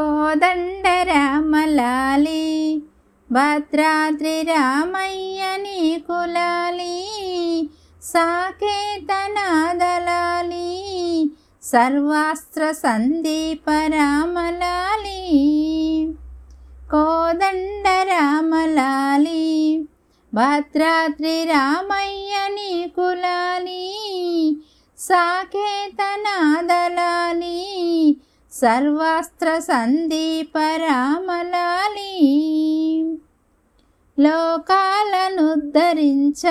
కోదండరామలాలి భద్రాద్రి రామయ్య నీ కులాలి సాకేతనాదలాలి సర్వాస్త్ర సందీప రామలాలి కోదండరామలాలి భద్రాద్రి రామయ్య నీ కులాలి సాకేతనాదలాలి సర్వాస్త్ర సందీపరామలాలి లోకాలనుద్ధరించ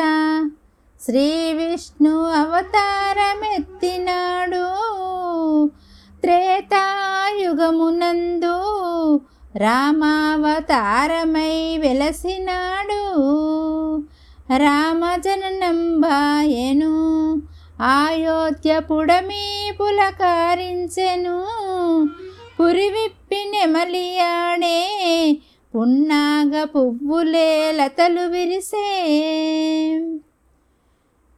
శ్రీ విష్ణు అవతారమెత్తినాడు. త్రేతాయుగమునందు రామావతారమై వెలసినాడు. రామజననంబాయను ఆయోధ్యపుడమీ పులకారించెను పురివిప్పి నెమలియాడే పున్నాగ పువ్వులే లతలు విరిసే.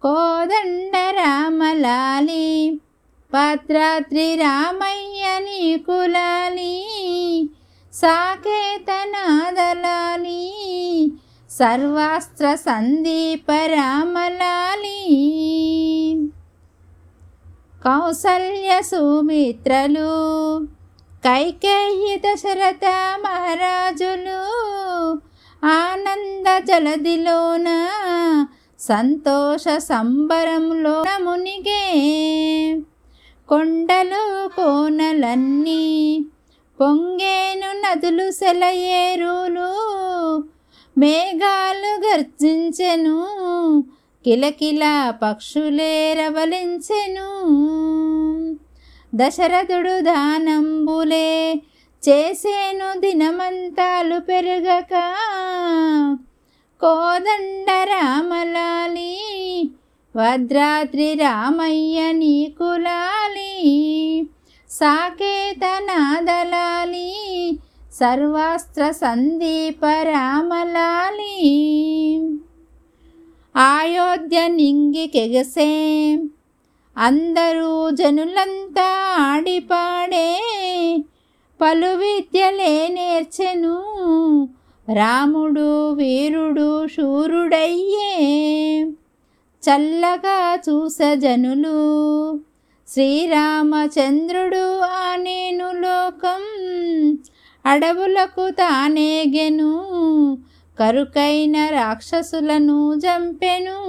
కోదండ రామలాలి భద్రాద్రి రామయ్య నీ కులాలి సాకేతనాదలాలి సర్వాస్త్ర సందీప రామలాలి. కౌసల్య సుమిత్రలు కైకేయి దశరథ మహారాజులు ఆనంద జలదిలోన సంతోష సంబరంలో మునిగే కొండలు కోనలన్నీ పొంగేను నదులు సెలయేరులు మేఘాలు గర్జించెను కిలకిల పక్షులే రవలించెను దశరథుడు దానంబులే చేసేను దినమంతాలు పెరగక కోదండ రామలాలి భద్రాద్రి రామయ్య నీ కులాలి సాకేతనాదలాలి సర్వాస్త్ర సందీప రామలాలి. ఆయోధ్య నింగికెగసే అందరూ జనులంతా ఆడిపాడే. పలు విద్యలే నేర్చెను. రాముడు వీరుడు శూరుడయ్యే. చల్లగా చూస జనులు. శ్రీరామచంద్రుడు ఆనేను లోకం. అడవులకు తానేగెను. కరుకైన రాక్షసులను జంపెను.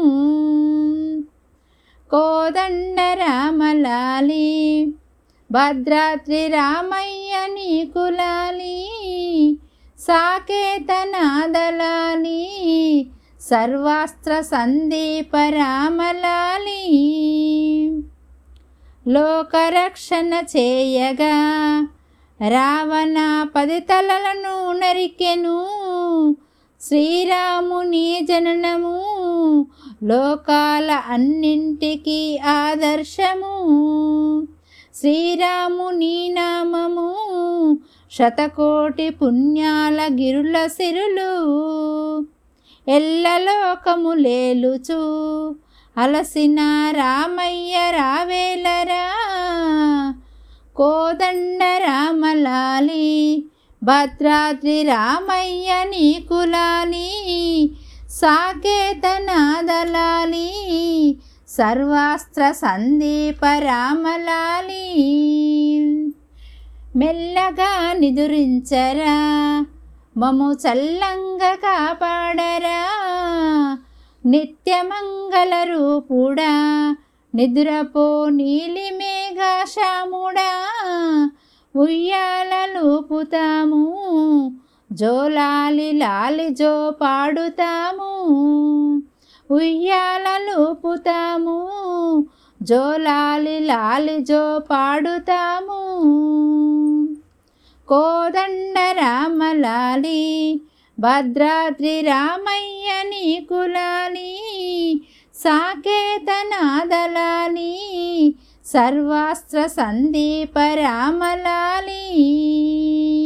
కోదండరామలాలి భద్రాద్రి రామయ్య నీ కులాలి సాకేతనాదలాలి సర్వాస్త్ర సందీప రామలాలి. లోకరక్షణ చేయగా రావణ పది తలలను నరికెను. శ్రీరాముని జననము లోకాల అన్నింటికి ఆదర్శము. శ్రీరాముని నామము శతకోటి పుణ్యాల గిరుల సిరులు. ఎల్లలోకము లేలుచు అలసిన రామయ్య రావేలరా. కోదండ రామలాలి భద్రాద్రి రామయ్య నీ కులాలి సాకేతనాదలాలి సర్వాస్త్ర సందీప రామలాలి మెల్లగా నిదురించరా మము చల్లంగా కాపాడరా నిత్యమంగళ రూపుడా నిద్రపో నీలిమే ఉయ్యాలలుపుతాము జోలాలి లాలి జో పాడుతాము. ఉయ్యాలలుపుతాము జోలాలి లాలి జో పాడుతాము. కోదండ రామలాలి భద్రాద్రి రామయ్య నీ కులాలి सर्वास्त्रसन्दीपरामलाली